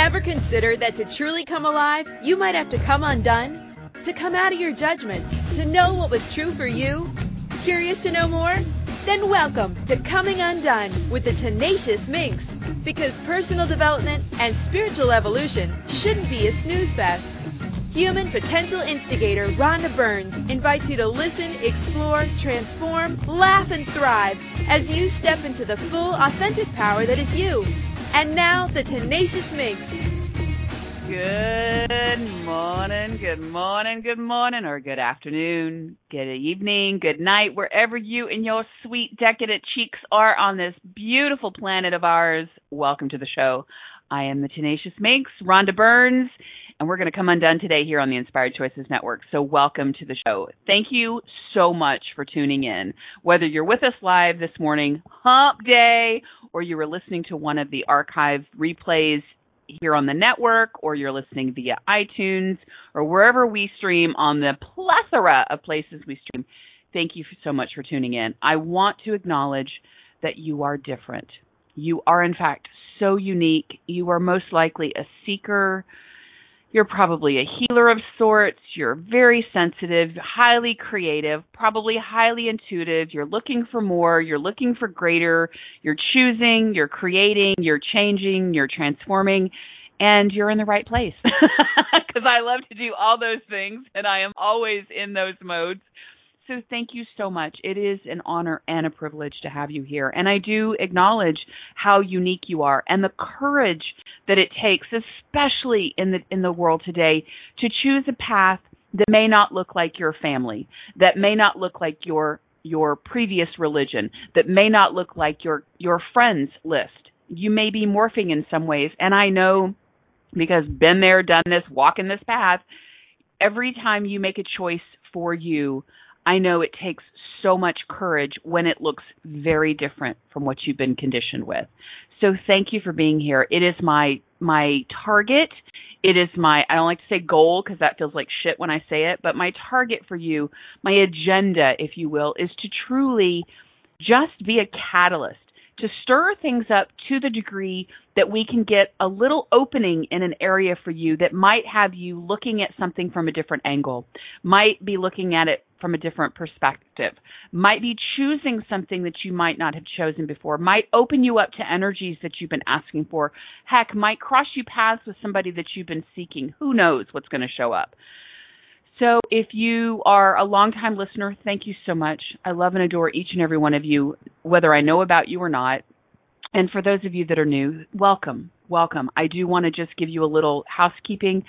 Ever consider that to truly come alive, you might have to come undone? To come out of your judgments, to know what was true for you? Curious to know more? Then welcome to Coming Undone with the Tenacious Minx. Because personal development and spiritual evolution shouldn't be a snooze fest. Human potential instigator Rhonda Burns invites you to listen, explore, transform, laugh, and thrive as you step into the full, authentic power that is you. And now, the Tenacious Minx. Good morning, good morning, good morning, or good afternoon, good evening, good night, wherever you and your sweet decadent cheeks are on this beautiful planet of ours. Welcome to the show. I am the Tenacious Minx, Rhonda Burns, and we're going to come undone today here on the Inspired Choices Network. So, welcome to the show. Thank you so much for tuning in. Whether you're with us live this morning, hump day, or you were listening to one of the archive replays here on the network, or you're listening via iTunes, or wherever we stream on the plethora of places we stream, thank you so much for tuning in. I want to acknowledge that you are different. You are, in fact, so unique. You are most likely a seeker you're probably a healer of sorts. You're very sensitive, highly creative, probably highly intuitive. You're looking for more. You're looking for greater. You're choosing, you're creating, you're changing, you're transforming, and you're in the right place. Because I love to do all those things, and I am always in those modes. So thank you so much. It is an honor and a privilege to have you here. And I do acknowledge how unique you are and the courage that it takes, especially in the in the world today, to choose a path that may not look like your family, that may not look like your your previous religion, that may not look like your your friends list. You may be morphing in some ways, and I know because been there, done this, walking this path. Every time you make a choice for you, I know it takes so much courage when it looks very different from what you've been conditioned with. So thank you for being here. It is my my target. It is my I don't like to say goal because that feels like shit when I say it, but my target for you, my agenda if you will, is to truly just be a catalyst to stir things up to the degree that we can get a little opening in an area for you that might have you looking at something from a different angle, might be looking at it from a different perspective, might be choosing something that you might not have chosen before, might open you up to energies that you've been asking for, heck, might cross you paths with somebody that you've been seeking. Who knows what's going to show up? So, if you are a longtime listener, thank you so much. I love and adore each and every one of you, whether I know about you or not. And for those of you that are new, welcome, welcome. I do want to just give you a little housekeeping.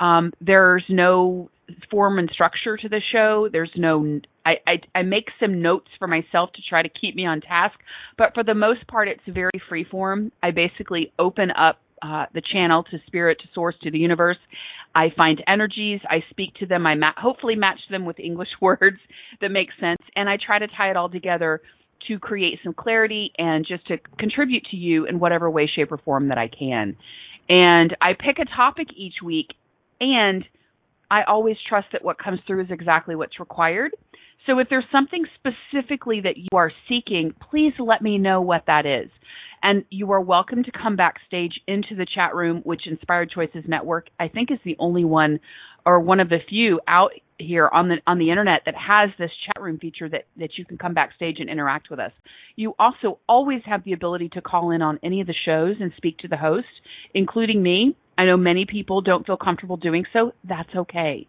Um, there's no form and structure to the show. There's no I, I, I make some notes for myself to try to keep me on task, but for the most part, it's very free form. I basically open up uh, the channel to spirit, to source, to the universe. I find energies, I speak to them, I ma- hopefully match them with English words that make sense, and I try to tie it all together to create some clarity and just to contribute to you in whatever way, shape, or form that I can. And I pick a topic each week, and I always trust that what comes through is exactly what's required. So if there's something specifically that you are seeking, please let me know what that is. And you are welcome to come backstage into the chat room, which Inspired Choices Network, I think, is the only one or one of the few out here on the on the internet that has this chat room feature that that you can come backstage and interact with us. You also always have the ability to call in on any of the shows and speak to the host, including me. I know many people don't feel comfortable doing so. That's okay.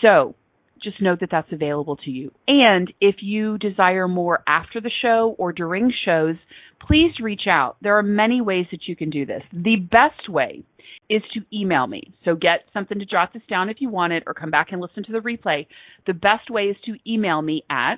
So, just note that that's available to you. And if you desire more after the show or during shows, please reach out. There are many ways that you can do this. The best way is to email me. So get something to jot this down if you want it or come back and listen to the replay. The best way is to email me at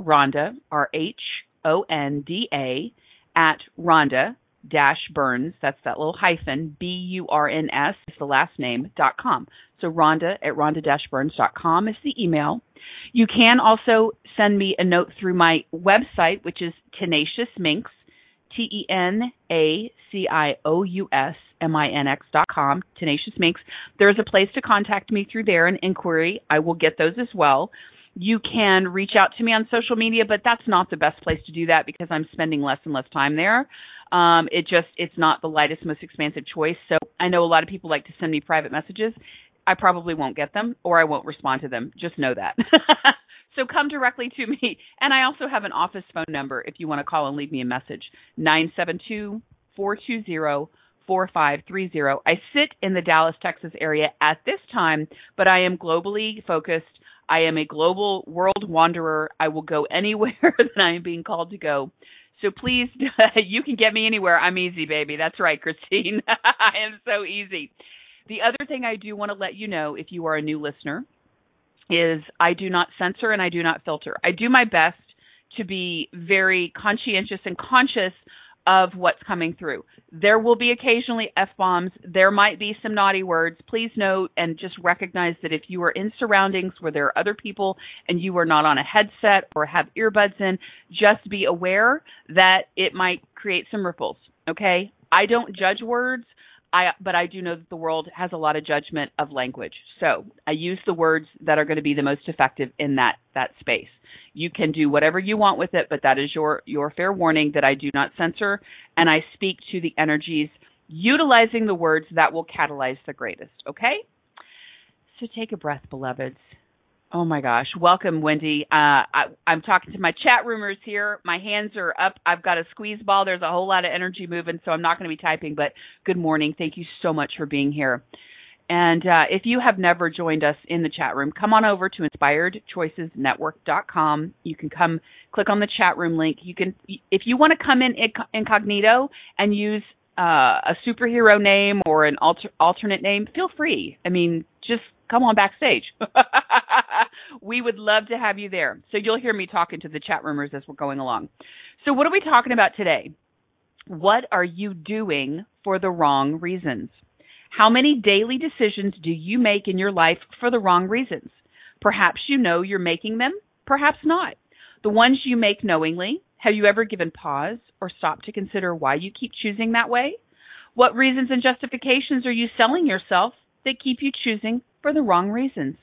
Rhonda, R H O N D A, at Rhonda dash Burns, that's that little hyphen, B U R N S is the last name, dot com. So Rhonda at Rhonda dash Burns dot com is the email. You can also send me a note through my website, which is Tenacious Minx, T N A C I O U S M I N X dot com, Tenacious Minx. There's a place to contact me through there, an inquiry. I will get those as well. You can reach out to me on social media, but that's not the best place to do that because I'm spending less and less time there. Um, it just it's not the lightest, most expansive choice. So I know a lot of people like to send me private messages. I probably won't get them or I won't respond to them. Just know that. so come directly to me. And I also have an office phone number if you want to call and leave me a message. Nine seven two four two zero 4530. I sit in the Dallas, Texas area at this time, but I am globally focused. I am a global world wanderer. I will go anywhere that I am being called to go. So please, you can get me anywhere. I'm easy, baby. That's right, Christine. I am so easy. The other thing I do want to let you know, if you are a new listener, is I do not censor and I do not filter. I do my best to be very conscientious and conscious of what's coming through. There will be occasionally F bombs. There might be some naughty words. Please note and just recognize that if you are in surroundings where there are other people and you are not on a headset or have earbuds in, just be aware that it might create some ripples. Okay? I don't judge words. I, but I do know that the world has a lot of judgment of language. So I use the words that are going to be the most effective in that, that space. You can do whatever you want with it, but that is your, your fair warning that I do not censor and I speak to the energies utilizing the words that will catalyze the greatest. Okay? So take a breath, beloveds. Oh my gosh. Welcome, Wendy. Uh, I, am talking to my chat roomers here. My hands are up. I've got a squeeze ball. There's a whole lot of energy moving, so I'm not going to be typing, but good morning. Thank you so much for being here. And uh, if you have never joined us in the chat room, come on over to inspiredchoicesnetwork.com. You can come click on the chat room link. You can, if you want to come in incognito and use uh, a superhero name or an alter, alternate name, feel free. I mean, just come on backstage. we would love to have you there. So you'll hear me talking to the chat roomers as we're going along. So what are we talking about today? What are you doing for the wrong reasons? How many daily decisions do you make in your life for the wrong reasons? Perhaps you know you're making them, perhaps not. The ones you make knowingly, have you ever given pause or stopped to consider why you keep choosing that way? What reasons and justifications are you selling yourself that keep you choosing for the wrong reasons?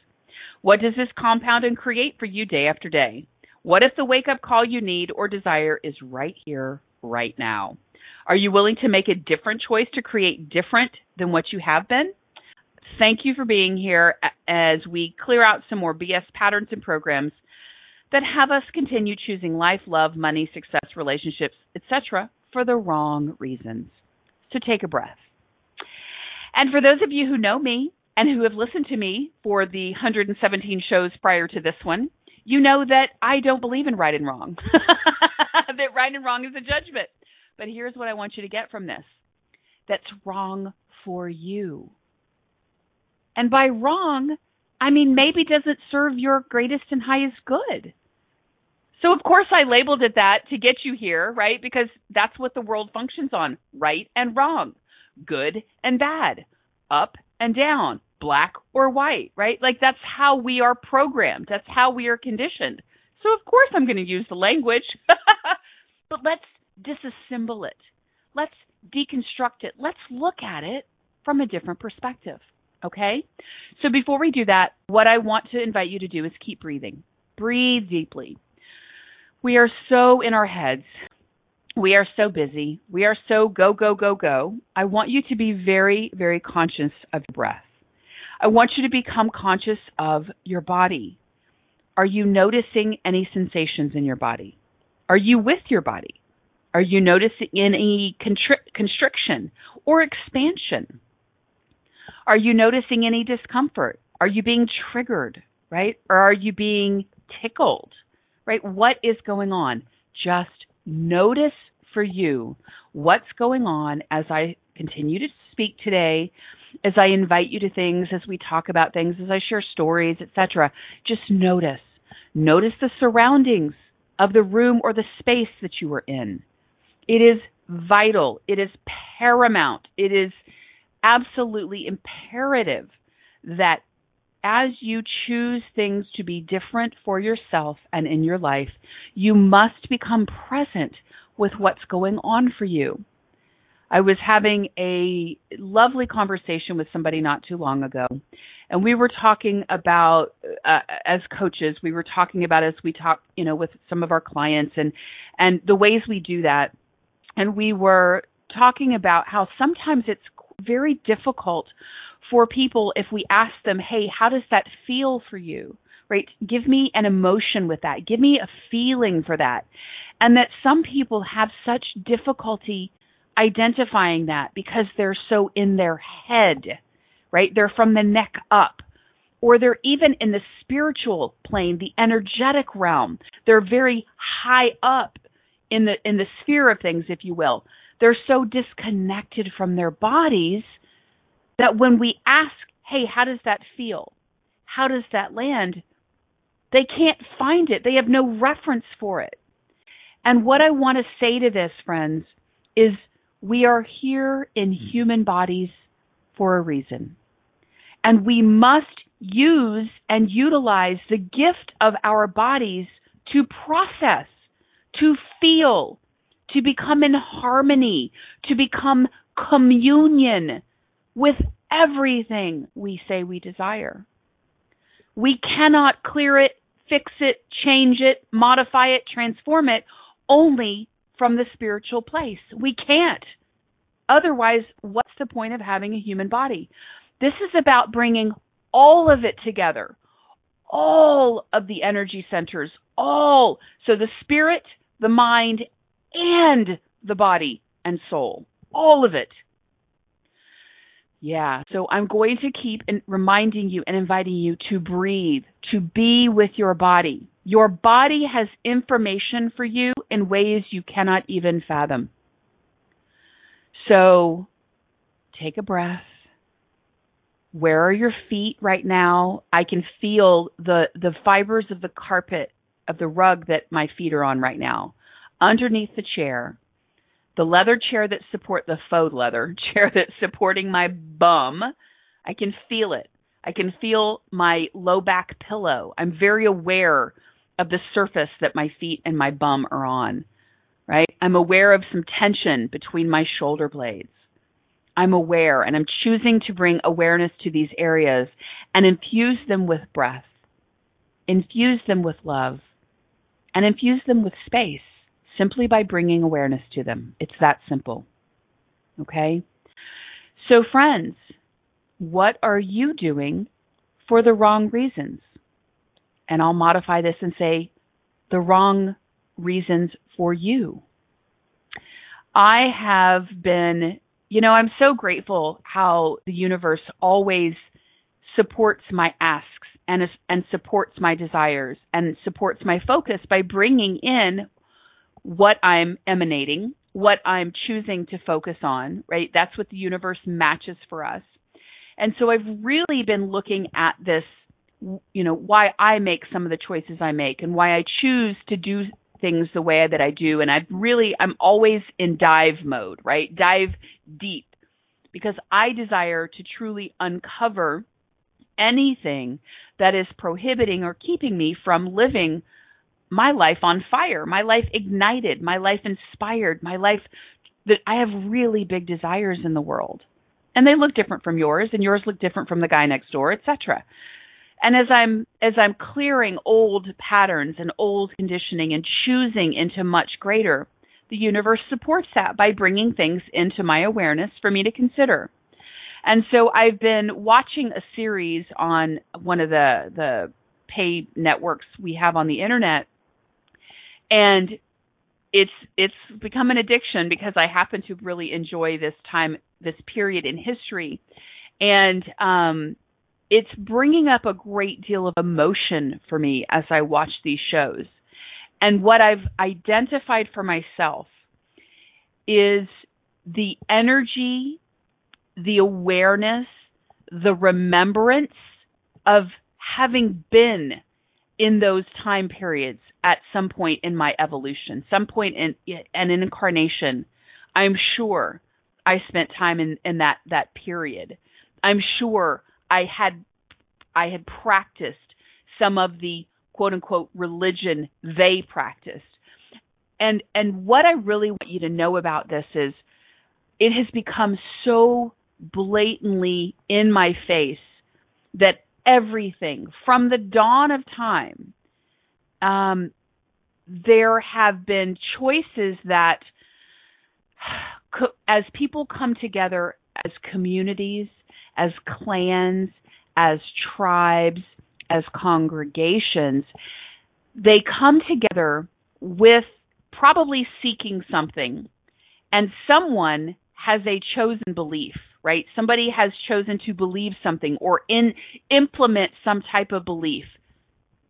What does this compound and create for you day after day? What if the wake up call you need or desire is right here, right now? Are you willing to make a different choice to create different than what you have been? Thank you for being here as we clear out some more BS patterns and programs that have us continue choosing life, love, money, success, relationships, etc. for the wrong reasons. So take a breath. And for those of you who know me and who have listened to me for the 117 shows prior to this one, you know that I don't believe in right and wrong. that right and wrong is a judgment. But here's what I want you to get from this that's wrong for you. And by wrong, I mean maybe doesn't serve your greatest and highest good. So of course I labeled it that to get you here, right? Because that's what the world functions on, right and wrong, good and bad, up and down, black or white, right? Like that's how we are programmed. That's how we are conditioned. So of course I'm going to use the language. but let's disassemble it. Let's deconstruct it. Let's look at it from a different perspective. Okay? So before we do that, what I want to invite you to do is keep breathing. Breathe deeply. We are so in our heads. We are so busy. We are so go, go, go, go. I want you to be very, very conscious of your breath. I want you to become conscious of your body. Are you noticing any sensations in your body? Are you with your body? Are you noticing any contri- constriction or expansion? Are you noticing any discomfort? Are you being triggered, right? Or are you being tickled, right? What is going on? Just notice for you what's going on as I continue to speak today, as I invite you to things, as we talk about things, as I share stories, etc. Just notice. Notice the surroundings of the room or the space that you are in. It is vital. It is paramount. It is absolutely imperative that as you choose things to be different for yourself and in your life, you must become present with what's going on for you. I was having a lovely conversation with somebody not too long ago, and we were talking about uh, as coaches, we were talking about as we talk, you know, with some of our clients and and the ways we do that and we were talking about how sometimes it's very difficult for people if we ask them, hey, how does that feel for you? Right? Give me an emotion with that. Give me a feeling for that. And that some people have such difficulty identifying that because they're so in their head, right? They're from the neck up. Or they're even in the spiritual plane, the energetic realm. They're very high up in the in the sphere of things, if you will. They're so disconnected from their bodies that when we ask, hey, how does that feel? How does that land? They can't find it. They have no reference for it. And what I want to say to this, friends, is we are here in hmm. human bodies for a reason. And we must use and utilize the gift of our bodies to process, to feel, to become in harmony, to become communion with everything we say we desire. We cannot clear it, fix it, change it, modify it, transform it only from the spiritual place. We can't. Otherwise, what's the point of having a human body? This is about bringing all of it together, all of the energy centers, all. So the spirit, the mind, and the body and soul, all of it. Yeah, so I'm going to keep reminding you and inviting you to breathe, to be with your body. Your body has information for you in ways you cannot even fathom. So take a breath. Where are your feet right now? I can feel the the fibers of the carpet of the rug that my feet are on right now underneath the chair the leather chair that support the faux leather chair that's supporting my bum i can feel it. I can feel my low back pillow. I'm very aware of the surface that my feet and my bum are on right? I'm aware of some tension between my shoulder blades. I'm aware and i'm choosing to bring awareness to these areas and infuse them with breath infuse them with love and infuse them with space simply by bringing awareness to them. It's that simple. Okay? So, friends, what are you doing for the wrong reasons? And I'll modify this and say the wrong reasons for you. I have been, you know, I'm so grateful how the universe always supports my asks and and supports my desires and supports my focus by bringing in what I'm emanating, what I'm choosing to focus on, right? That's what the universe matches for us. And so I've really been looking at this, you know, why I make some of the choices I make and why I choose to do things the way that I do. And I've really, I'm always in dive mode, right? Dive deep because I desire to truly uncover anything that is prohibiting or keeping me from living my life on fire, my life ignited, my life inspired, my life that I have really big desires in the world. And they look different from yours and yours look different from the guy next door, etc. And as I'm as I'm clearing old patterns and old conditioning and choosing into much greater, the universe supports that by bringing things into my awareness for me to consider. And so I've been watching a series on one of the the pay networks we have on the internet and it's it's become an addiction because I happen to really enjoy this time this period in history and um it's bringing up a great deal of emotion for me as I watch these shows. And what I've identified for myself is the energy, the awareness, the remembrance of having been in those time periods at some point in my evolution, some point in, in an incarnation. I'm sure I spent time in, in that, that period. I'm sure I had I had practiced some of the quote unquote religion they practiced. And and what I really want you to know about this is it has become so blatantly in my face that everything. From the dawn of time, um, there have been choices that as people come together as communities, as clans, as tribes, as congregations, they come together with probably seeking something, and someone has a chosen belief, right? Somebody has chosen to believe something or in implement some type of belief.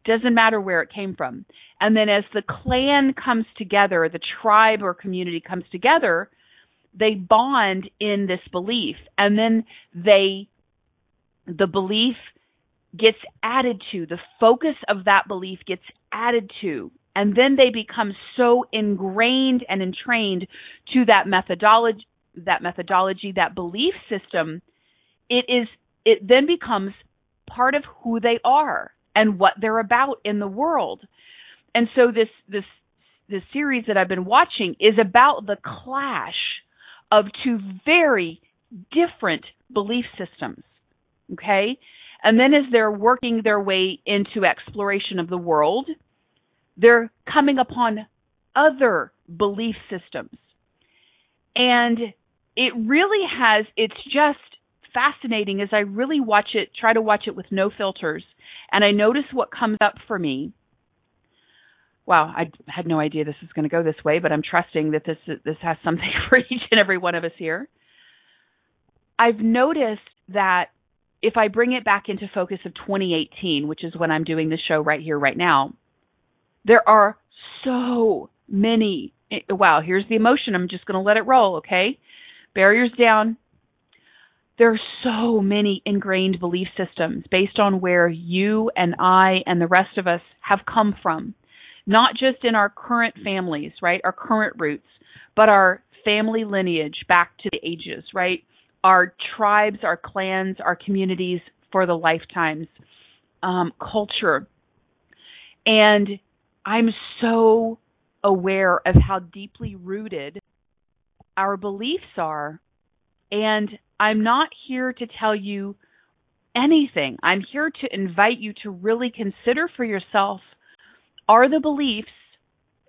Doesn't matter where it came from. And then as the clan comes together, the tribe or community comes together, they bond in this belief and then they the belief gets added to the focus of that belief gets added to and then they become so ingrained and entrained to that methodology that methodology that belief system it is it then becomes part of who they are and what they're about in the world and so this this this series that I've been watching is about the clash of two very different belief systems. Okay? And then as they're working their way into exploration of the world, they're coming upon other belief systems. And it really has, it's just fascinating as I really watch it, try to watch it with no filters. And I notice what comes up for me. Wow, I had no idea this was going to go this way, but I'm trusting that this this has something for each and every one of us here. I've noticed that if I bring it back into focus of 2018, which is when I'm doing the show right here, right now, there are so many. Eh, wow, here's the emotion. I'm just going to let it roll, okay? Barriers down. There are so many ingrained belief systems based on where you and I and the rest of us have come from not just in our current families, right? Our current roots, but our family lineage back to the ages, right? Our tribes, our clans, our communities for the lifetimes, um, culture. And I'm so aware of how deeply rooted our beliefs are. And I'm not here to tell you anything. I'm here to invite you to really consider for yourself are the beliefs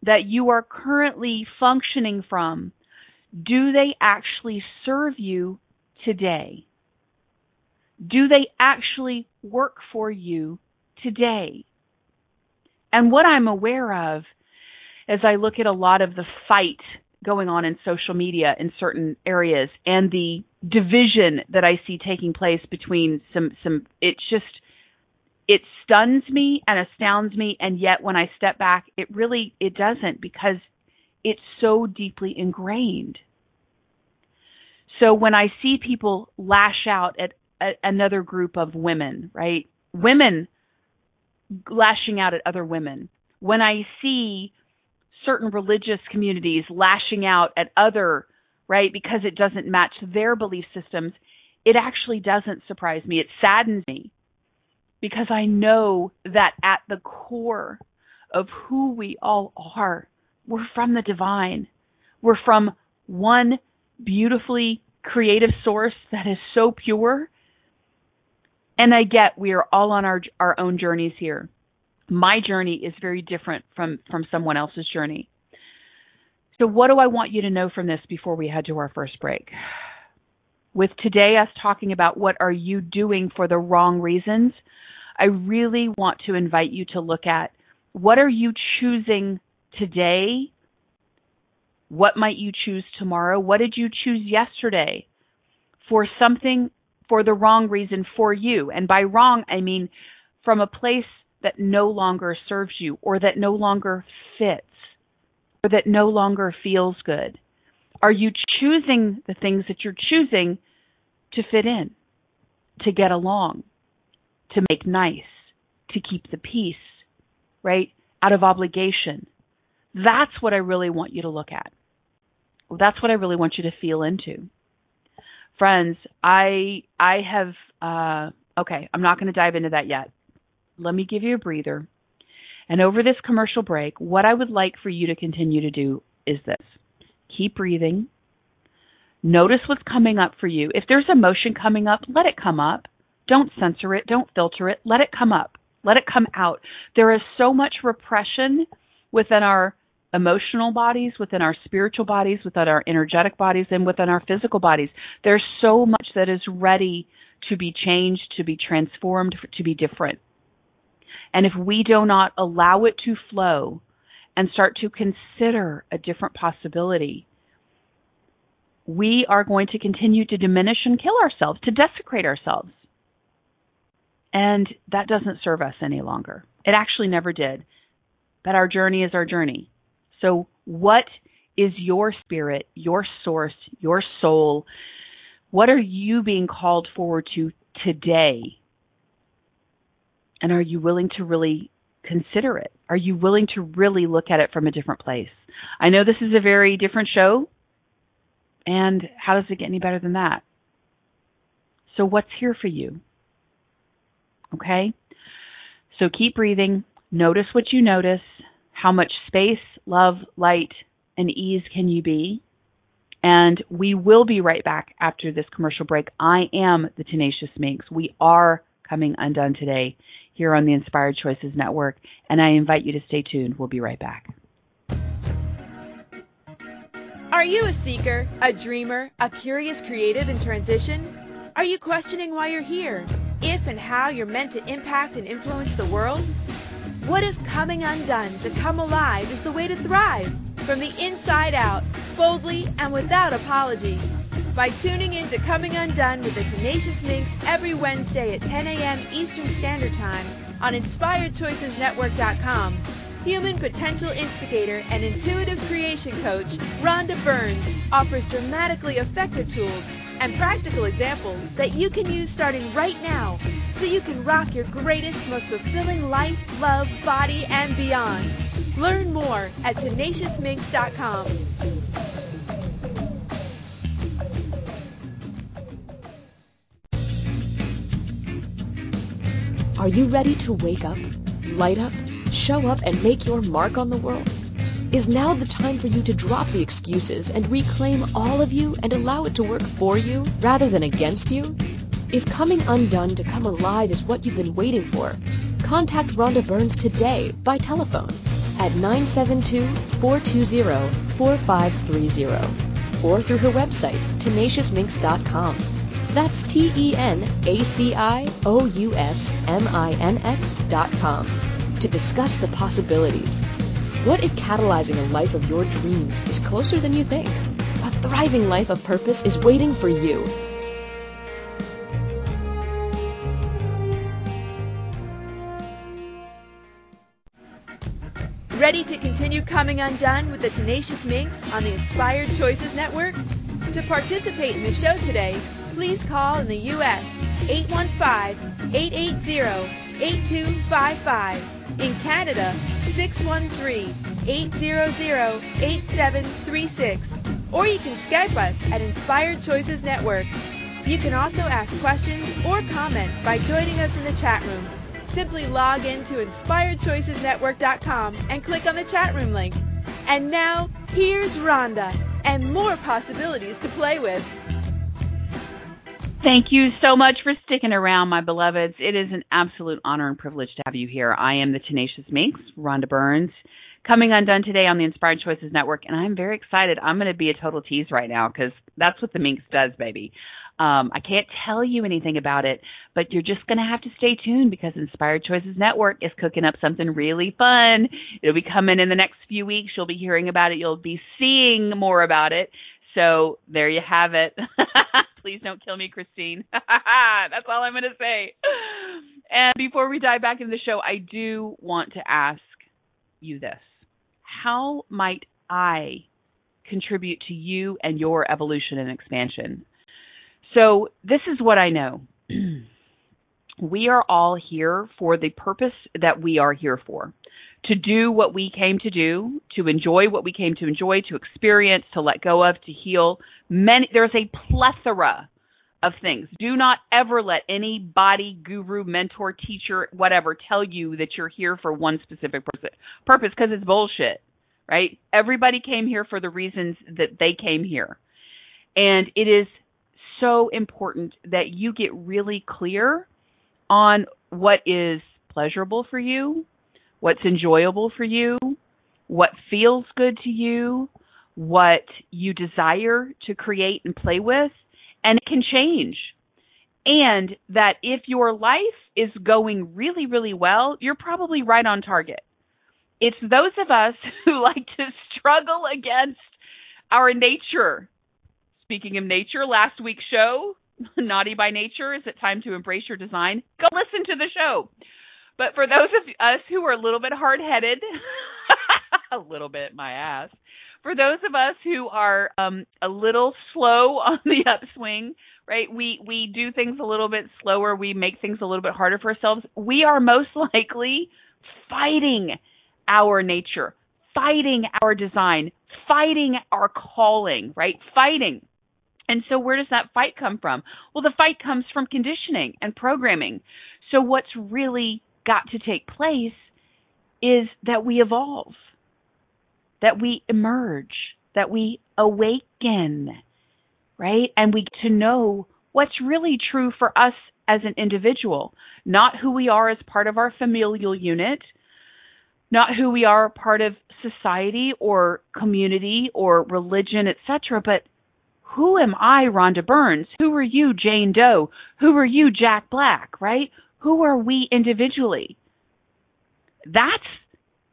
that you are currently functioning from, do they actually serve you today? Do they actually work for you today? And what I'm aware of as I look at a lot of the fight going on in social media in certain areas and the division that I see taking place between some some it's just it stuns me and astounds me. And yet when i step back it really it doesn't because it's so deeply ingrained. So when i see people lash out at a, another group of women right? Women lashing out at other women. When i see certain religious communities lashing out at other right because it doesn't match their belief systems it actually doesn't surprise me it saddens me because I know that at the core of who we all are, we're from the divine. We're from one beautifully creative source that is so pure. And I get we are all on our our own journeys here. My journey is very different from from someone else's journey. So what do I want you to know from this before we head to our first break? With today us talking about what are you doing for the wrong reasons, I really want to invite you to look at what are you choosing today? What might you choose tomorrow? What did you choose yesterday for something for the wrong reason for you? And by wrong, I mean from a place that no longer serves you or that no longer fits or that no longer feels good. Are you choosing the things that you're choosing to fit in, to get along? to make nice, to keep the peace, right? Out of obligation. That's what I really want you to look at. That's what I really want you to feel into. Friends, I I have uh okay, I'm not going to dive into that yet. Let me give you a breather. And over this commercial break, what I would like for you to continue to do is this. Keep breathing. Notice what's coming up for you. If there's emotion coming up, let it come up. Don't censor it. Don't filter it. Let it come up. Let it come out. There is so much repression within our emotional bodies, within our spiritual bodies, within our energetic bodies, and within our physical bodies. There's so much that is ready to be changed, to be transformed, to be different. And if we do not allow it to flow and start to consider a different possibility, we are going to continue to diminish and kill ourselves, to desecrate ourselves. And that doesn't serve us any longer. It actually never did. But our journey is our journey. So, what is your spirit, your source, your soul? What are you being called forward to today? And are you willing to really consider it? Are you willing to really look at it from a different place? I know this is a very different show. And how does it get any better than that? So, what's here for you? Okay? So, keep breathing. Notice what you notice. How much space, love, light, and ease can you be? And we will be right back after this commercial break. I am the Tenacious Minx. We are coming undone today here on the Inspired Choices Network, and I invite you to stay tuned. We'll be right back. Are you a seeker, a dreamer, a curious creative in transition? Are you questioning why you're here? If and how you're meant to impact and influence the world? What if coming undone to come alive is the way to thrive? From the inside out, boldly and without apology. By tuning in to Coming Undone with the Tenacious Minx every Wednesday at 10 a.m. Eastern Standard Time on InspiredChoicesNetwork.com, human potential instigator and intuitive creation coach Rhonda Burns offers dramatically effective tools and practical examples that you can use starting right now so you can rock your greatest, most fulfilling life, love, body, and beyond. Learn more at tenaciousminx.com. Are you ready to wake up, light up, show up, and make your mark on the world? Is now the time for you to drop the excuses and reclaim all of you and allow it to work for you rather than against you? If coming undone to come alive is what you've been waiting for, contact Rhonda Burns today by telephone at 972-420-4530 or through her website, tenaciousminx.com. That's T-E-N-A-C-I-O-U-S-M-I-N-X dot com to discuss the possibilities. What if catalyzing a life of your dreams is closer than you think? A thriving life of purpose is waiting for you. Ready to continue coming undone with the Tenacious Minx on the Inspired Choices Network? To participate in the show today, please call in the U.S. 815-880-8255. In Canada, 613-800-8736. Or you can Skype us at Inspired Choices Network. You can also ask questions or comment by joining us in the chat room. Simply log in to inspiredchoicesnetwork.com and click on the chat room link. And now, here's Rhonda and more possibilities to play with. Thank you so much for sticking around, my beloveds. It is an absolute honor and privilege to have you here. I am the Tenacious Minx, Rhonda Burns, coming undone today on the Inspired Choices Network, and I'm very excited. I'm going to be a total tease right now because that's what the Minx does, baby. Um, I can't tell you anything about it, but you're just going to have to stay tuned because Inspired Choices Network is cooking up something really fun. It'll be coming in the next few weeks. You'll be hearing about it. You'll be seeing more about it. So there you have it. Please don't kill me, Christine. That's all I'm going to say. And before we dive back into the show, I do want to ask you this How might I contribute to you and your evolution and expansion? So, this is what I know. we are all here for the purpose that we are here for to do what we came to do, to enjoy what we came to enjoy, to experience, to let go of, to heal. Many there's a plethora of things. Do not ever let any body, guru, mentor, teacher, whatever tell you that you're here for one specific purpose because it's bullshit, right? Everybody came here for the reasons that they came here. And it is so important that you get really clear on what is pleasurable for you, what's enjoyable for you, what feels good to you, what you desire to create and play with, and it can change. And that if your life is going really, really well, you're probably right on target. It's those of us who like to struggle against our nature. Speaking of nature, last week's show, Naughty by Nature, is it time to embrace your design? Go listen to the show. But for those of us who are a little bit hard headed, a little bit my ass, for those of us who are um, a little slow on the upswing, right? We we do things a little bit slower. We make things a little bit harder for ourselves. We are most likely fighting our nature, fighting our design, fighting our calling, right? Fighting. And so where does that fight come from? Well, the fight comes from conditioning and programming. So what's really got to take place is that we evolve, that we emerge, that we awaken, right? And we get to know what's really true for us as an individual, not who we are as part of our familial unit, not who we are part of society or community or religion, etc., but who am I, Rhonda Burns? Who are you, Jane Doe? Who are you, Jack Black, right? Who are we individually? That's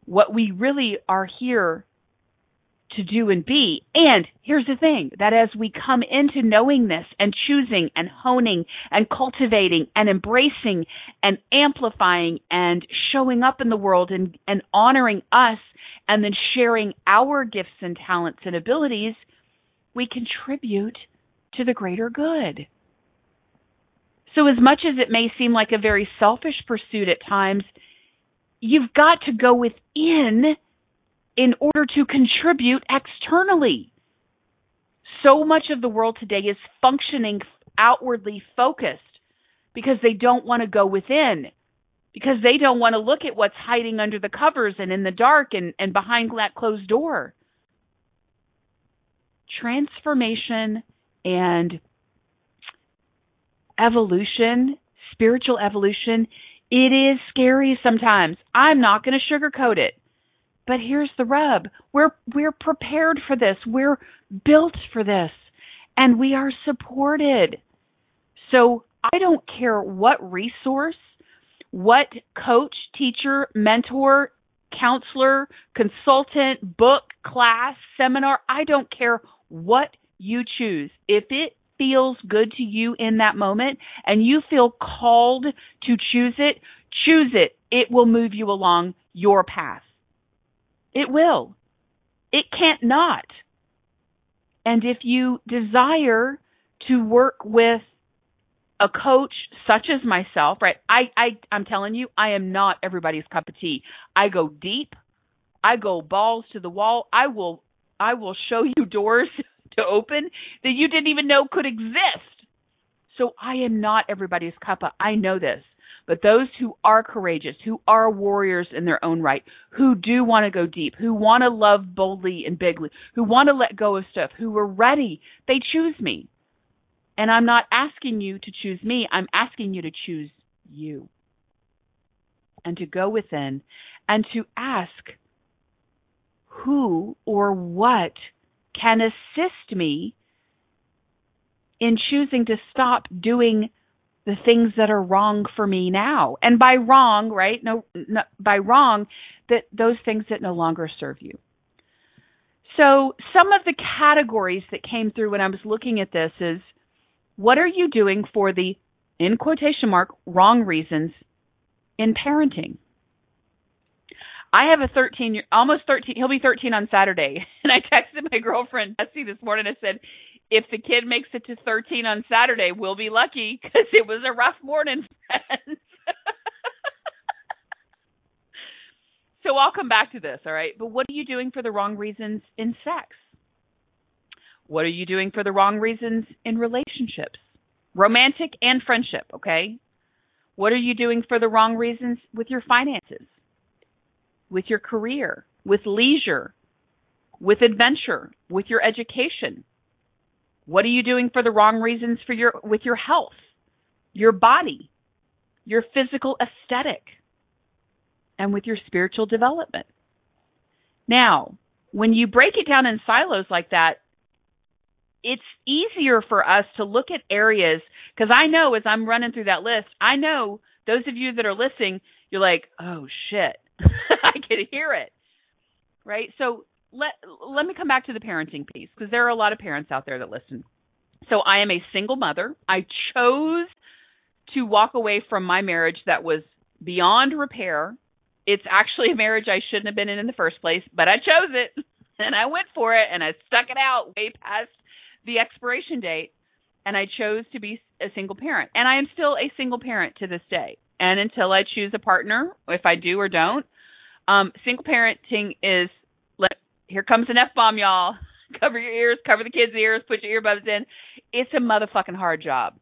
what we really are here to do and be. And here's the thing that as we come into knowing this and choosing and honing and cultivating and embracing and amplifying and showing up in the world and, and honoring us and then sharing our gifts and talents and abilities, we contribute to the greater good. So, as much as it may seem like a very selfish pursuit at times, you've got to go within in order to contribute externally. So much of the world today is functioning outwardly focused because they don't want to go within, because they don't want to look at what's hiding under the covers and in the dark and, and behind that closed door. Transformation and evolution, spiritual evolution, it is scary sometimes. I'm not going to sugarcoat it. But here's the rub. We're we're prepared for this. We're built for this. And we are supported. So I don't care what resource, what coach, teacher, mentor, counselor, consultant, book, class, seminar, I don't care what you choose. If it feels good to you in that moment and you feel called to choose it, choose it. It will move you along your path. It will. It can't not. And if you desire to work with a coach such as myself, right? I, I I'm telling you, I am not everybody's cup of tea. I go deep. I go balls to the wall. I will I will show you doors to open that you didn't even know could exist. So I am not everybody's cuppa. I know this. But those who are courageous, who are warriors in their own right, who do want to go deep, who want to love boldly and bigly, who want to let go of stuff, who are ready, they choose me. And I'm not asking you to choose me, I'm asking you to choose you. And to go within and to ask who or what can assist me in choosing to stop doing the things that are wrong for me now. And by wrong, right? No, no, by wrong, that those things that no longer serve you. So some of the categories that came through when I was looking at this is what are you doing for the in quotation mark wrong reasons in parenting? I have a 13 year, almost 13, he'll be 13 on Saturday. And I texted my girlfriend, Jesse, this morning. I said, if the kid makes it to 13 on Saturday, we'll be lucky because it was a rough morning, friends. so I'll come back to this, all right? But what are you doing for the wrong reasons in sex? What are you doing for the wrong reasons in relationships? Romantic and friendship, okay? What are you doing for the wrong reasons with your finances? With your career, with leisure, with adventure, with your education? What are you doing for the wrong reasons for your with your health, your body, your physical aesthetic, and with your spiritual development? Now, when you break it down in silos like that, it's easier for us to look at areas because I know as I'm running through that list, I know those of you that are listening, you're like, oh shit, I could hear it. Right? So let let me come back to the parenting piece because there are a lot of parents out there that listen. So I am a single mother. I chose to walk away from my marriage that was beyond repair. It's actually a marriage I shouldn't have been in in the first place, but I chose it and I went for it and I stuck it out way past the expiration date and I chose to be a single parent. And I am still a single parent to this day. And until I choose a partner, if I do or don't, um, single parenting is let here comes an F bomb, y'all. Cover your ears, cover the kids' ears, put your earbuds in. It's a motherfucking hard job.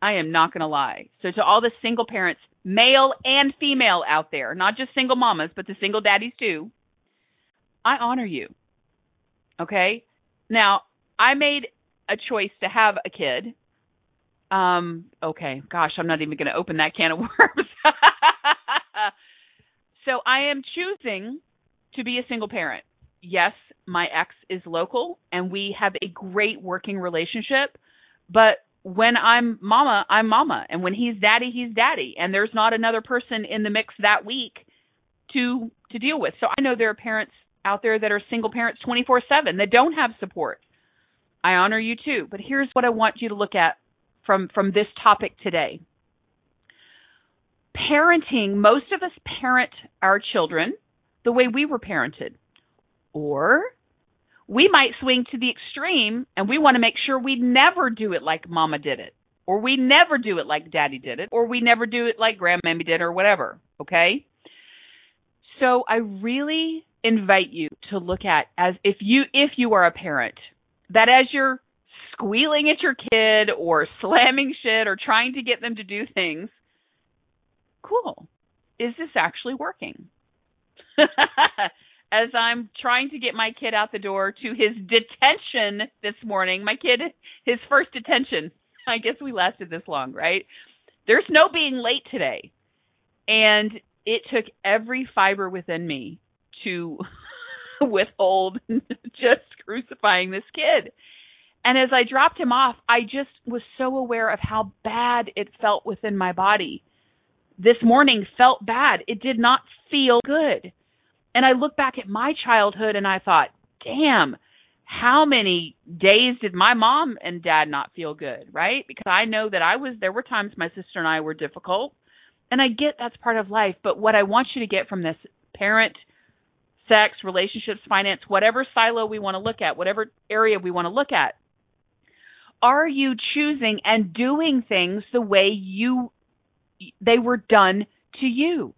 I am not gonna lie. So to all the single parents, male and female out there, not just single mamas, but the single daddies too, I honor you. Okay? Now, I made a choice to have a kid. Um, okay, gosh, I'm not even going to open that can of worms. So I am choosing to be a single parent. Yes, my ex is local and we have a great working relationship, but when I'm mama, I'm mama, and when he's daddy, he's daddy, and there's not another person in the mix that week to to deal with. So I know there are parents out there that are single parents 24/7 that don't have support. I honor you too. But here's what I want you to look at from from this topic today. Parenting, most of us parent our children the way we were parented. Or we might swing to the extreme and we want to make sure we never do it like mama did it. Or we never do it like daddy did it. Or we never do it like grandmammy did or whatever. Okay? So I really invite you to look at as if you if you are a parent that as you're squealing at your kid or slamming shit or trying to get them to do things, cool. Is this actually working? as I'm trying to get my kid out the door to his detention this morning, my kid, his first detention. I guess we lasted this long, right? There's no being late today. And it took every fiber within me to withhold just crucifying this kid. And as I dropped him off, I just was so aware of how bad it felt within my body. This morning felt bad. It did not feel good. And I look back at my childhood and I thought, damn, how many days did my mom and dad not feel good, right? Because I know that I was, there were times my sister and I were difficult. And I get that's part of life. But what I want you to get from this parent sex, relationships, finance, whatever silo we want to look at, whatever area we want to look at. Are you choosing and doing things the way you they were done to you?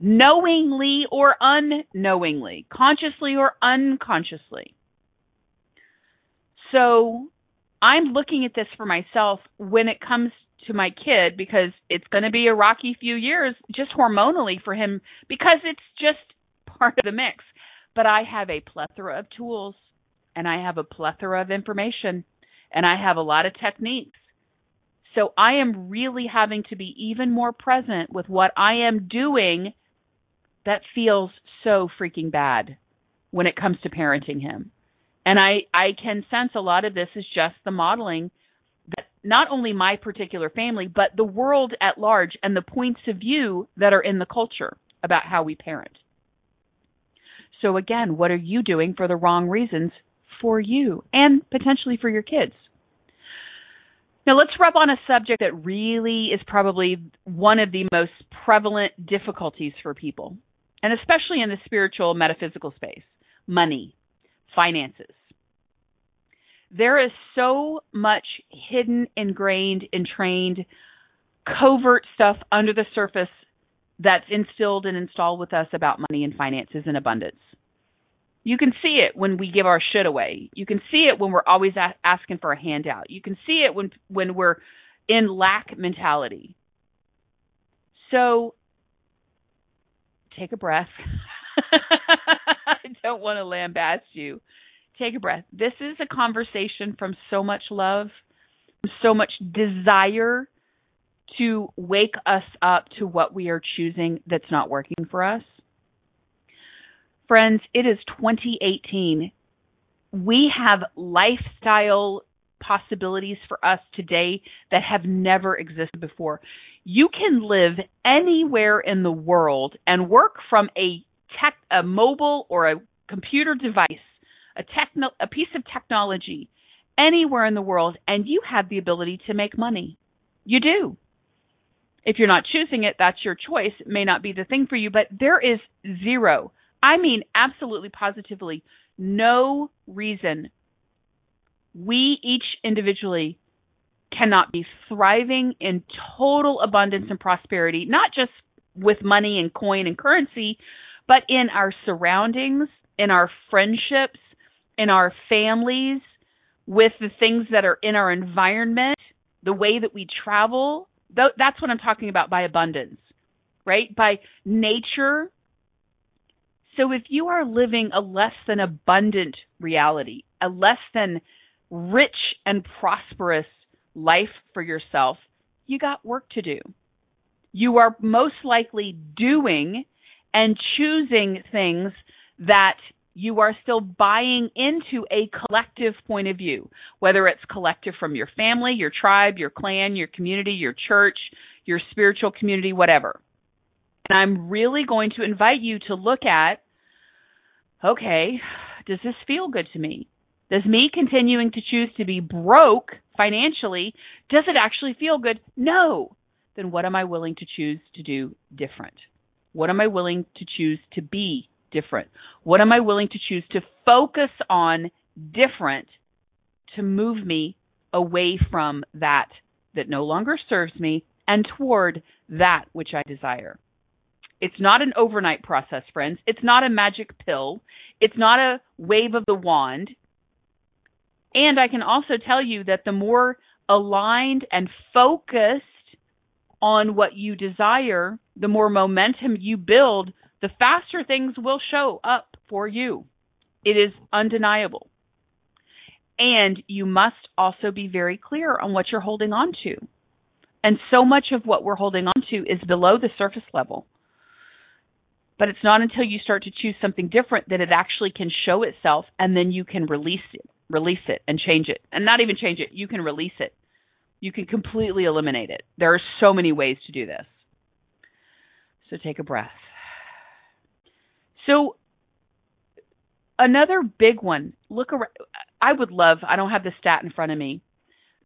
Knowingly or unknowingly, consciously or unconsciously. So, I'm looking at this for myself when it comes to my kid because it's going to be a rocky few years just hormonally for him because it's just part of the mix. But I have a plethora of tools and I have a plethora of information and I have a lot of techniques. So I am really having to be even more present with what I am doing that feels so freaking bad when it comes to parenting him. And I, I can sense a lot of this is just the modeling that not only my particular family, but the world at large and the points of view that are in the culture about how we parent. So again, what are you doing for the wrong reasons for you and potentially for your kids? Now let's rub on a subject that really is probably one of the most prevalent difficulties for people, and especially in the spiritual metaphysical space, money, finances. There is so much hidden, ingrained, entrained, covert stuff under the surface that's instilled and installed with us about money and finances and abundance. You can see it when we give our shit away. You can see it when we're always a- asking for a handout. You can see it when when we're in lack mentality. So take a breath. I don't want to lambaste you. Take a breath. This is a conversation from so much love, so much desire to wake us up to what we are choosing that's not working for us. Friends, it is 2018. We have lifestyle possibilities for us today that have never existed before. You can live anywhere in the world and work from a tech, a mobile or a computer device, a techno, a piece of technology anywhere in the world and you have the ability to make money. You do. If you're not choosing it, that's your choice. It may not be the thing for you, but there is zero, I mean absolutely positively no reason we each individually cannot be thriving in total abundance and prosperity, not just with money and coin and currency, but in our surroundings, in our friendships, in our families, with the things that are in our environment, the way that we travel. That's what I'm talking about by abundance, right? By nature. So if you are living a less than abundant reality, a less than rich and prosperous life for yourself, you got work to do. You are most likely doing and choosing things that you are still buying into a collective point of view, whether it's collective from your family, your tribe, your clan, your community, your church, your spiritual community, whatever. And I'm really going to invite you to look at okay, does this feel good to me? Does me continuing to choose to be broke financially, does it actually feel good? No. Then what am I willing to choose to do different? What am I willing to choose to be different? What am I willing to choose to focus on different to move me away from that that no longer serves me and toward that which I desire? It's not an overnight process, friends. It's not a magic pill. It's not a wave of the wand. And I can also tell you that the more aligned and focused on what you desire, the more momentum you build, the faster things will show up for you. It is undeniable. And you must also be very clear on what you're holding on to. And so much of what we're holding on to is below the surface level. But it's not until you start to choose something different that it actually can show itself and then you can release it release it and change it. And not even change it, you can release it. You can completely eliminate it. There are so many ways to do this. So take a breath. So another big one, look around I would love, I don't have the stat in front of me.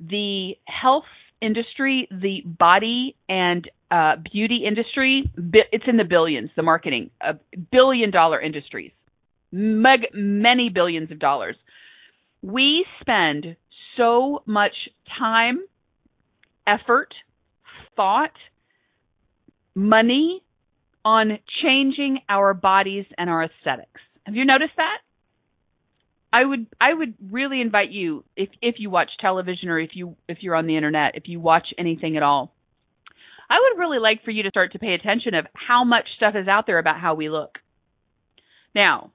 The health industry, the body and uh, beauty industry, it's in the billions, the marketing, uh, billion dollar industries, meg- many billions of dollars. We spend so much time, effort, thought, money on changing our bodies and our aesthetics. Have you noticed that? I would I would really invite you if if you watch television or if you if you're on the internet, if you watch anything at all. I would really like for you to start to pay attention of how much stuff is out there about how we look. Now,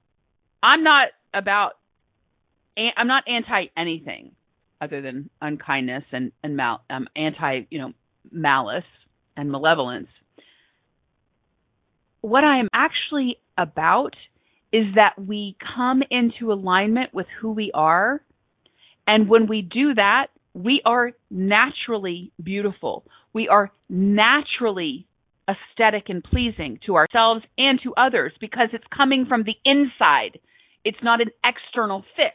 I'm not about I'm not anti anything other than unkindness and and mal. I'm anti you know malice and malevolence. What I am actually about is that we come into alignment with who we are, and when we do that, we are naturally beautiful. We are naturally aesthetic and pleasing to ourselves and to others because it's coming from the inside. It's not an external fix.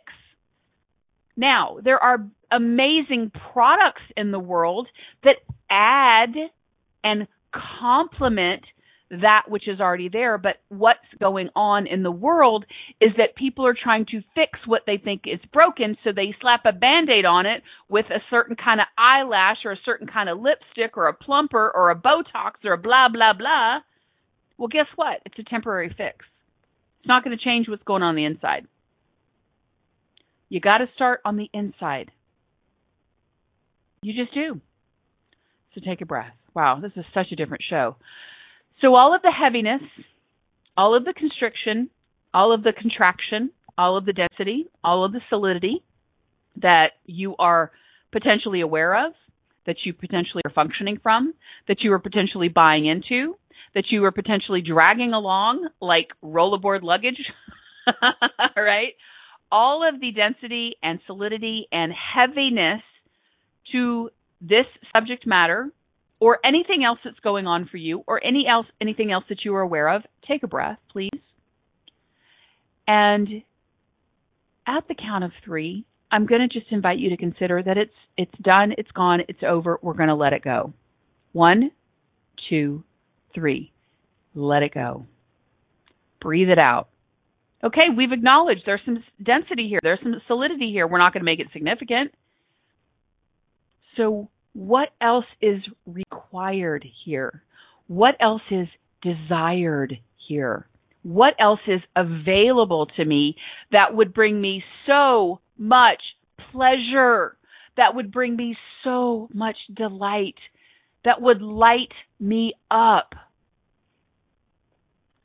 Now, there are amazing products in the world that add and complement that which is already there. But what's going on in the world is that people are trying to fix what they think is broken. So they slap a band aid on it with a certain kind of eyelash or a certain kind of lipstick or a plumper or a Botox or a blah, blah, blah. Well, guess what? It's a temporary fix. It's not going to change what's going on, on the inside. You got to start on the inside. You just do. So take a breath. Wow, this is such a different show. So, all of the heaviness, all of the constriction, all of the contraction, all of the density, all of the solidity that you are potentially aware of, that you potentially are functioning from, that you are potentially buying into, that you are potentially dragging along like rollerboard luggage, right? All of the density and solidity and heaviness to this subject matter or anything else that's going on for you or any else anything else that you are aware of, take a breath, please. And at the count of 3, I'm going to just invite you to consider that it's it's done, it's gone, it's over. We're going to let it go. One, two, three. Let it go. Breathe it out. Okay, we've acknowledged there's some density here, there's some solidity here. We're not going to make it significant. So, what else is required here? What else is desired here? What else is available to me that would bring me so much pleasure, that would bring me so much delight, that would light me up?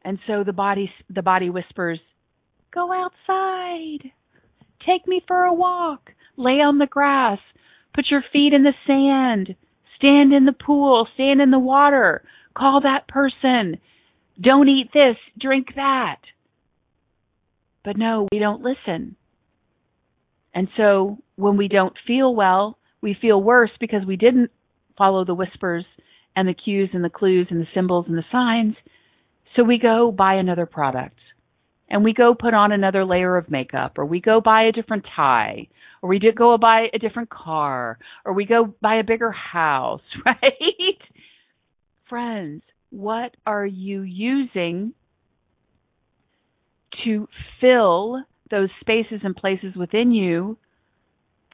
And so the body the body whispers, "Go outside. Take me for a walk. Lay on the grass. Put your feet in the sand. Stand in the pool, stand in the water. Call that person. Don't eat this, drink that." But no, we don't listen. And so when we don't feel well, we feel worse because we didn't follow the whispers and the cues and the clues and the symbols and the signs. So we go buy another product and we go put on another layer of makeup or we go buy a different tie or we go buy a different car or we go buy a bigger house, right? Friends, what are you using to fill those spaces and places within you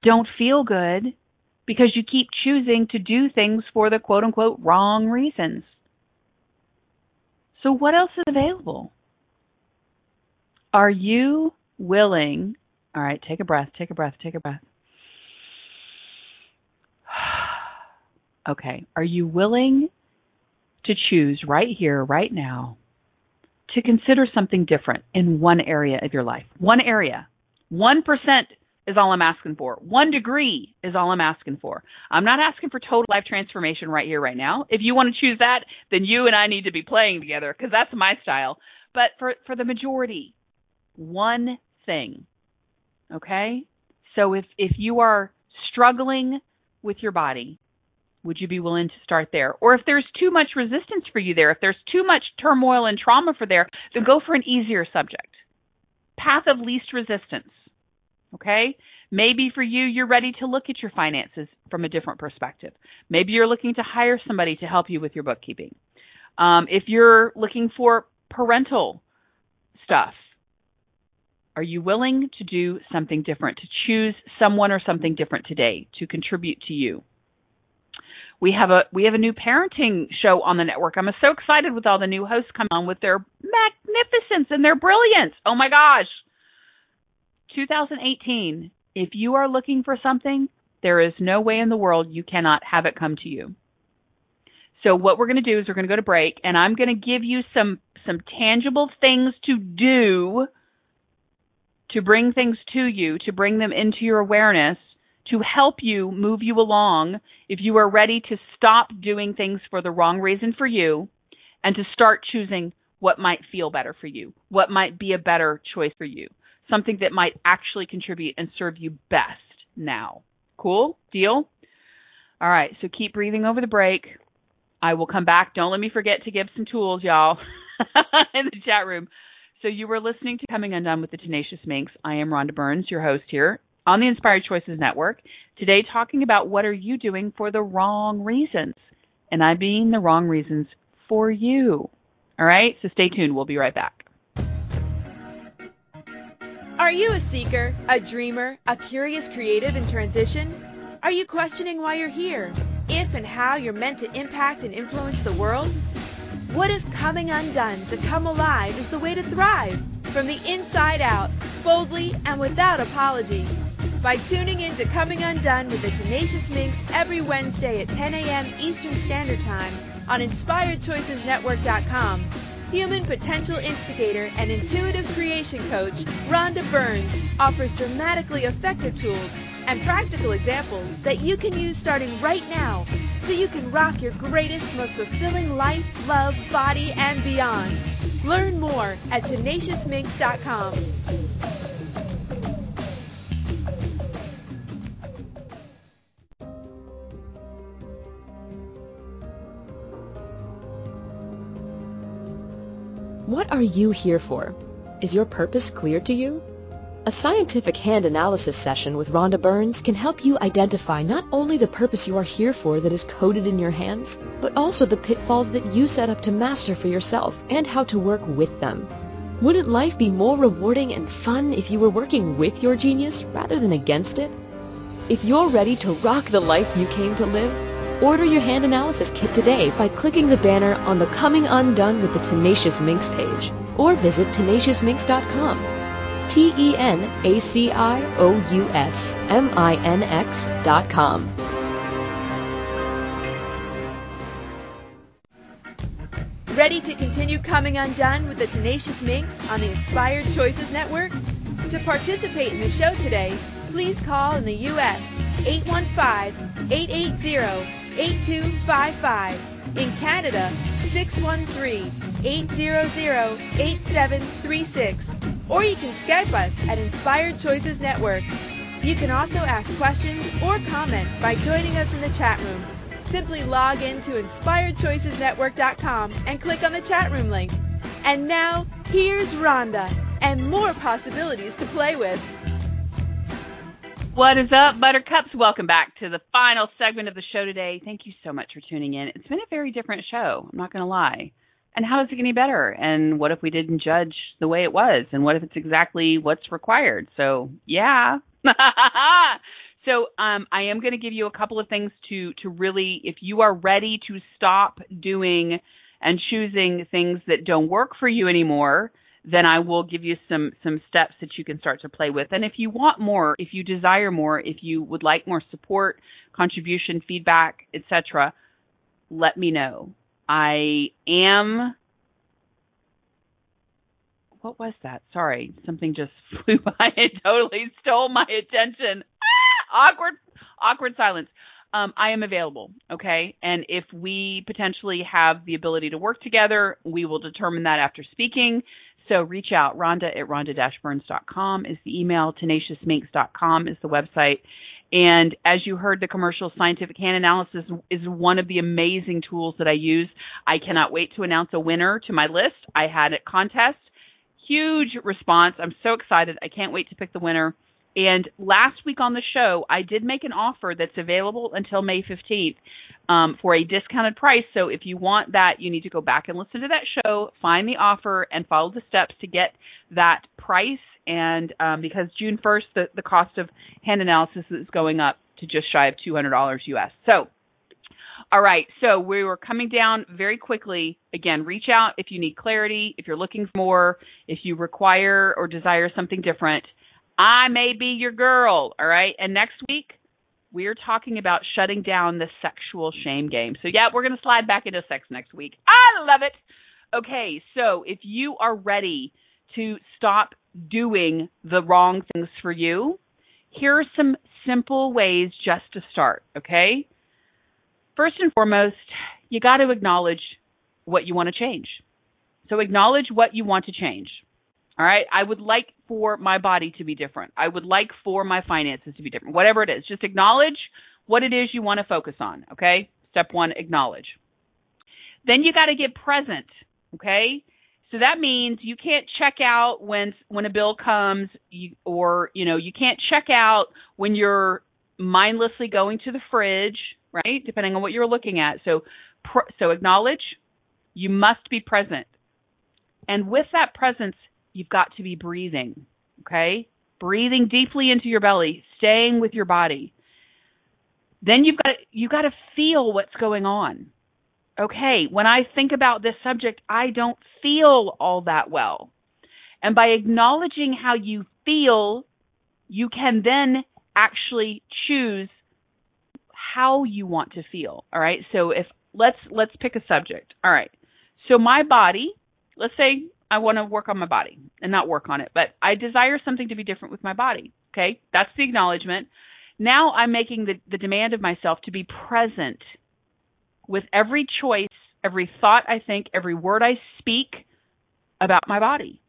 don't feel good because you keep choosing to do things for the quote unquote wrong reasons. So, what else is available? Are you willing? All right, take a breath, take a breath, take a breath. Okay, are you willing to choose right here, right now, to consider something different in one area of your life? One area. 1% is all I'm asking for. One degree is all I'm asking for. I'm not asking for total life transformation right here, right now. If you want to choose that, then you and I need to be playing together because that's my style. But for, for the majority, one thing. Okay? So if, if you are struggling with your body, would you be willing to start there? Or if there's too much resistance for you there, if there's too much turmoil and trauma for there, then go for an easier subject. Path of least resistance. Okay? Maybe for you, you're ready to look at your finances from a different perspective. Maybe you're looking to hire somebody to help you with your bookkeeping. Um, if you're looking for parental stuff, are you willing to do something different, to choose someone or something different today to contribute to you? We have a we have a new parenting show on the network. I'm so excited with all the new hosts coming on with their magnificence and their brilliance. Oh my gosh. 2018. If you are looking for something, there is no way in the world you cannot have it come to you. So what we're going to do is we're going to go to break and I'm going to give you some some tangible things to do to bring things to you, to bring them into your awareness, to help you move you along if you are ready to stop doing things for the wrong reason for you and to start choosing what might feel better for you, what might be a better choice for you, something that might actually contribute and serve you best now. Cool? Deal? All right, so keep breathing over the break. I will come back. Don't let me forget to give some tools, y'all, in the chat room. So you were listening to Coming Undone with the Tenacious Minx. I am Rhonda Burns, your host here on the Inspired Choices Network. Today talking about what are you doing for the wrong reasons. And I mean the wrong reasons for you. All right, so stay tuned. We'll be right back. Are you a seeker, a dreamer, a curious creative in transition? Are you questioning why you're here? If and how you're meant to impact and influence the world? What if coming undone to come alive is the way to thrive? From the inside out, boldly and without apology. By tuning in to Coming Undone with the Tenacious Minx every Wednesday at 10 a.m. Eastern Standard Time on InspiredChoicesNetwork.com. Human potential instigator and intuitive creation coach, Rhonda Burns, offers dramatically effective tools and practical examples that you can use starting right now so you can rock your greatest, most fulfilling life, love, body, and beyond. Learn more at tenaciousminx.com. What are you here for? Is your purpose clear to you? A scientific hand analysis session with Rhonda Burns can help you identify not only the purpose you are here for that is coded in your hands, but also the pitfalls that you set up to master for yourself and how to work with them. Wouldn't life be more rewarding and fun if you were working with your genius rather than against it? If you're ready to rock the life you came to live, order your hand analysis kit today by clicking the banner on the Coming Undone with the Tenacious Minx page or visit tenaciousminx.com. T E N A C I O U S M I N X dot com. Ready to continue coming undone with the Tenacious Minx on the Inspired Choices Network? To participate in the show today, please call in the U.S. 815-880-8255. In Canada, 613-800-8736 or you can Skype us at Inspired Choices Network. You can also ask questions or comment by joining us in the chat room. Simply log in to inspiredchoicesnetwork.com and click on the chat room link. And now, here's Rhonda and more possibilities to play with. What is up, Buttercups? Welcome back to the final segment of the show today. Thank you so much for tuning in. It's been a very different show, I'm not going to lie and how does it any better? And what if we didn't judge the way it was? And what if it's exactly what's required? So yeah. so um, I am going to give you a couple of things to to really, if you are ready to stop doing and choosing things that don't work for you anymore, then I will give you some some steps that you can start to play with. And if you want more, if you desire more, if you would like more support, contribution, feedback, etc., let me know. I am. What was that? Sorry, something just flew by and totally stole my attention. Ah, awkward, awkward silence. Um, I am available, okay? And if we potentially have the ability to work together, we will determine that after speaking. So reach out. Rhonda at rhonda-burns.com is the email. tenaciousminx.com is the website. And as you heard, the commercial scientific hand analysis is one of the amazing tools that I use. I cannot wait to announce a winner to my list. I had a contest, huge response. I'm so excited. I can't wait to pick the winner. And last week on the show, I did make an offer that's available until May 15th um, for a discounted price. So if you want that, you need to go back and listen to that show, find the offer, and follow the steps to get that price and um, because June 1st, the, the cost of hand analysis is going up to just shy of $200 US. So, all right, so we were coming down very quickly. Again, reach out if you need clarity, if you're looking for more, if you require or desire something different. I may be your girl, all right? And next week, we're talking about shutting down the sexual shame game. So, yeah, we're going to slide back into sex next week. I love it. Okay, so if you are ready to stop doing the wrong things for you, here are some simple ways just to start, okay? First and foremost, you got to acknowledge what you want to change. So acknowledge what you want to change. All right. I would like for my body to be different. I would like for my finances to be different. Whatever it is, just acknowledge what it is you want to focus on. Okay. Step one, acknowledge. Then you got to get present. Okay. So that means you can't check out when when a bill comes, you, or you know you can't check out when you're mindlessly going to the fridge, right? Depending on what you're looking at. So so acknowledge. You must be present, and with that presence, you've got to be breathing. Okay, breathing deeply into your belly, staying with your body. Then you've got to, you've got to feel what's going on okay, when I think about this subject, I don't feel all that well. And by acknowledging how you feel, you can then actually choose how you want to feel. All right. So if let's let's pick a subject. All right. So my body let's say I want to work on my body and not work on it, but I desire something to be different with my body. Okay, that's the acknowledgement. Now I'm making the, the demand of myself to be present with every choice, every thought I think, every word I speak about my body.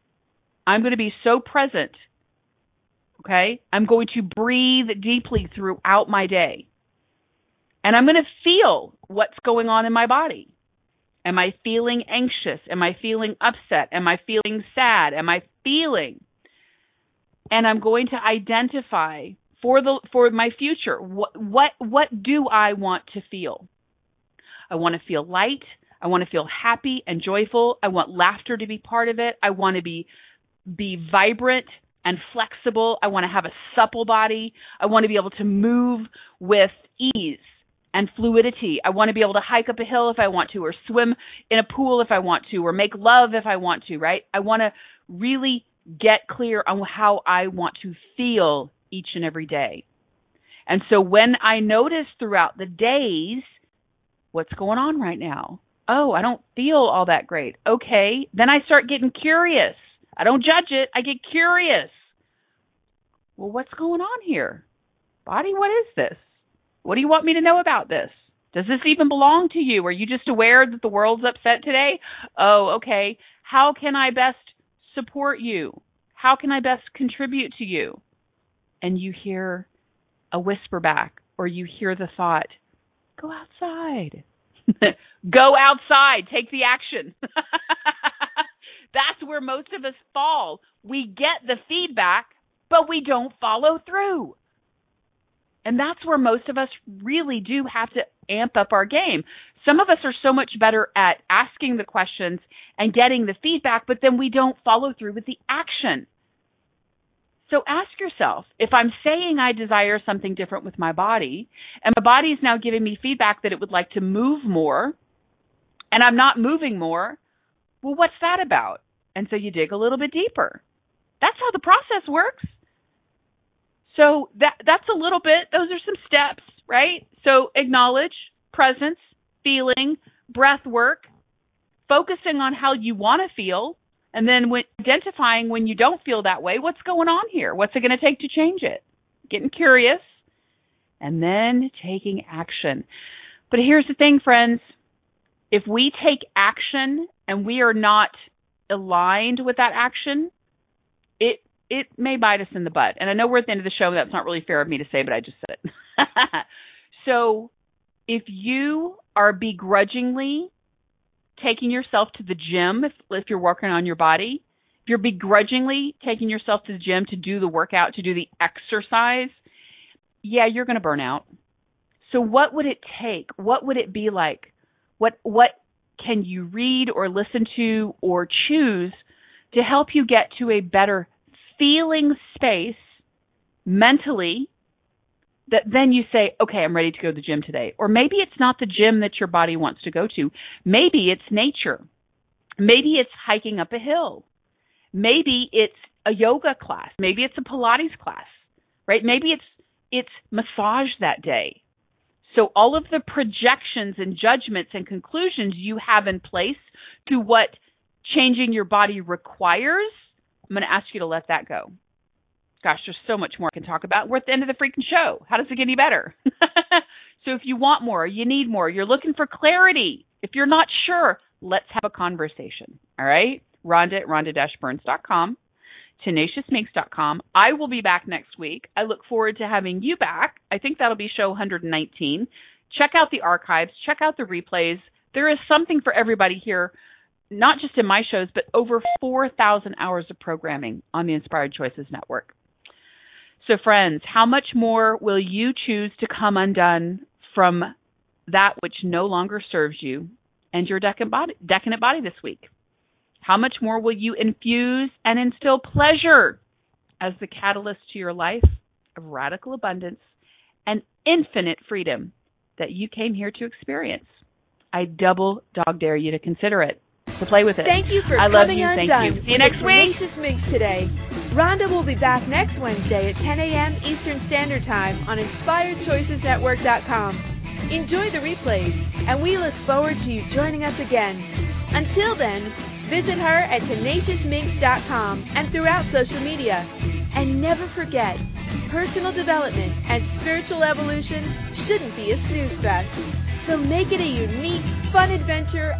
I'm going to be so present. Okay, I'm going to breathe deeply throughout my day. And I'm going to feel what's going on in my body. Am I feeling anxious? Am I feeling upset? Am I feeling sad? Am I feeling? And I'm going to identify for the for my future what what what do I want to feel? I want to feel light. I want to feel happy and joyful. I want laughter to be part of it. I want to be be vibrant and flexible. I want to have a supple body. I want to be able to move with ease and fluidity. I want to be able to hike up a hill if I want to, or swim in a pool if I want to, or make love if I want to, right? I want to really get clear on how I want to feel each and every day. And so when I notice throughout the days, what's going on right now? Oh, I don't feel all that great. Okay. Then I start getting curious. I don't judge it. I get curious. Well, what's going on here? Body, what is this? What do you want me to know about this? Does this even belong to you? Are you just aware that the world's upset today? Oh, okay. How can I best support you? How can I best contribute to you? And you hear a whisper back, or you hear the thought, go outside. go outside. Take the action. That's where most of us fall. We get the feedback, but we don't follow through. And that's where most of us really do have to amp up our game. Some of us are so much better at asking the questions and getting the feedback, but then we don't follow through with the action. So ask yourself if I'm saying I desire something different with my body, and my body is now giving me feedback that it would like to move more, and I'm not moving more, well, what's that about? And so you dig a little bit deeper. That's how the process works. So that that's a little bit. Those are some steps, right? So acknowledge, presence, feeling, breath work, focusing on how you want to feel, and then when identifying when you don't feel that way, what's going on here? What's it going to take to change it? Getting curious, and then taking action. But here's the thing, friends. If we take action and we are not aligned with that action, it may bite us in the butt. And I know we're at the end of the show. That's not really fair of me to say, but I just said it. so if you are begrudgingly taking yourself to the gym, if, if you're working on your body, if you're begrudgingly taking yourself to the gym to do the workout, to do the exercise, yeah, you're going to burn out. So what would it take? What would it be like? What what can you read or listen to or choose to help you get to a better feeling space mentally that then you say, okay, I'm ready to go to the gym today. Or maybe it's not the gym that your body wants to go to. Maybe it's nature. Maybe it's hiking up a hill. Maybe it's a yoga class. Maybe it's a Pilates class, right? Maybe it's, it's massage that day. So all of the projections and judgments and conclusions you have in place to what changing your body requires I'm going to ask you to let that go. Gosh, there's so much more I can talk about. We're at the end of the freaking show. How does it get any better? so if you want more, you need more, you're looking for clarity, if you're not sure, let's have a conversation. All right? Rhonda at rhonda-burns.com, tenaciousminx.com. I will be back next week. I look forward to having you back. I think that'll be show 119. Check out the archives, check out the replays. There is something for everybody here not just in my shows, but over 4,000 hours of programming on the Inspired Choices Network. So, friends, how much more will you choose to come undone from that which no longer serves you and your decadent body, decadent body this week? How much more will you infuse and instill pleasure as the catalyst to your life of radical abundance and infinite freedom that you came here to experience? I double dog dare you to consider it to play with it. Thank you for I coming love you. undone. Thank you. See you next week. Tenacious Minx today. Rhonda will be back next Wednesday at 10 a.m. Eastern Standard Time on InspiredChoicesNetwork.com. Enjoy the replays, and we look forward to you joining us again. Until then, Visit her at tenaciousminx.com and throughout social media. And never forget, personal development and spiritual evolution shouldn't be a snooze fest. So make it a unique, fun adventure